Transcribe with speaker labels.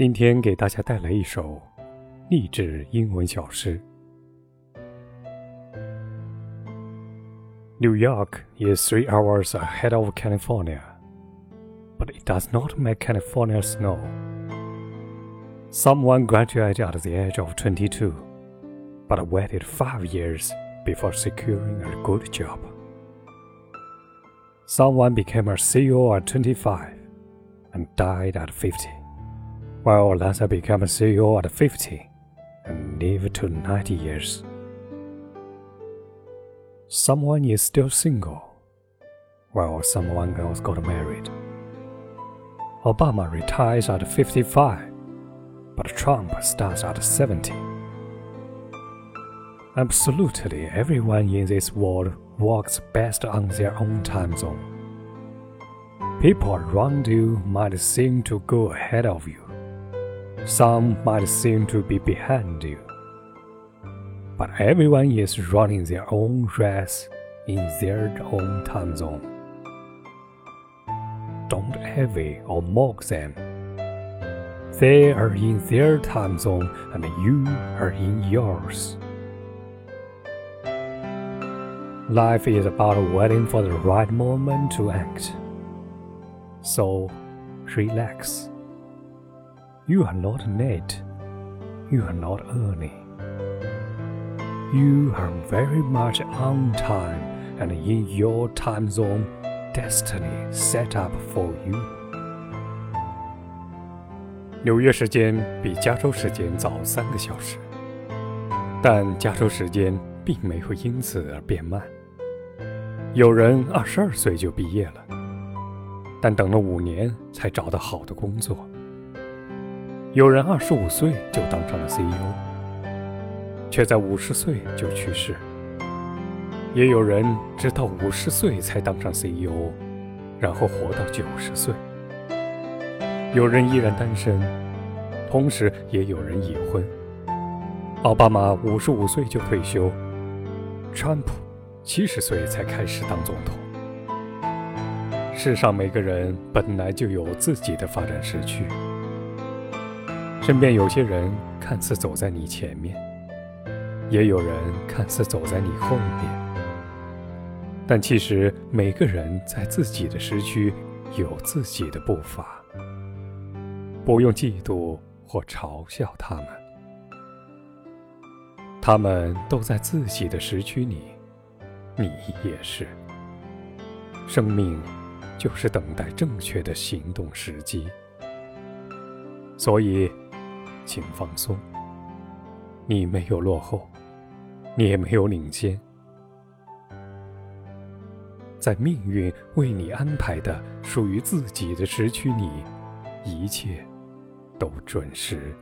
Speaker 1: 今天给大家带来一首励志英文小诗。New York is three hours ahead of California, but it does not make California snow. Someone graduated at the age of 22, but waited five years before securing a good job. Someone became a CEO at 25 and died at 50 while became a CEO at 50 and lived to 90 years. Someone is still single, while someone else got married. Obama retires at 55, but Trump starts at 70. Absolutely everyone in this world works best on their own time zone. People around you might seem to go ahead of you some might seem to be behind you. But everyone is running their own race in their own time zone. Don't envy or mock them. They are in their time zone and you are in yours. Life is about waiting for the right moment to act. So, relax. You are not late. You are not early. You are very much on time and in your time zone, destiny set up for you. 纽约时间比加州时间早三个小时，但加州时间并没有因此而变慢。有人二十二岁就毕业了，但等了五年才找到好的工作。 有人二十五岁就当上了 CEO，却在五十岁就去世；也有人直到五十岁才当上 CEO，然后活到九十岁。有人依然单身，同时也有人已婚。奥巴马五十五岁就退休，川普七十岁才开始当总统。世上每个人本来就有自己的发展时区。身边有些人看似走在你前面，也有人看似走在你后面，但其实每个人在自己的时区有自己的步伐。不用嫉妒或嘲笑他们，他们都在自己的时区里，你也是。生命就是等待正确的行动时机，所以。请放松，你没有落后，你也没有领先，在命运为你安排的属于自己的时区里，一切都准时。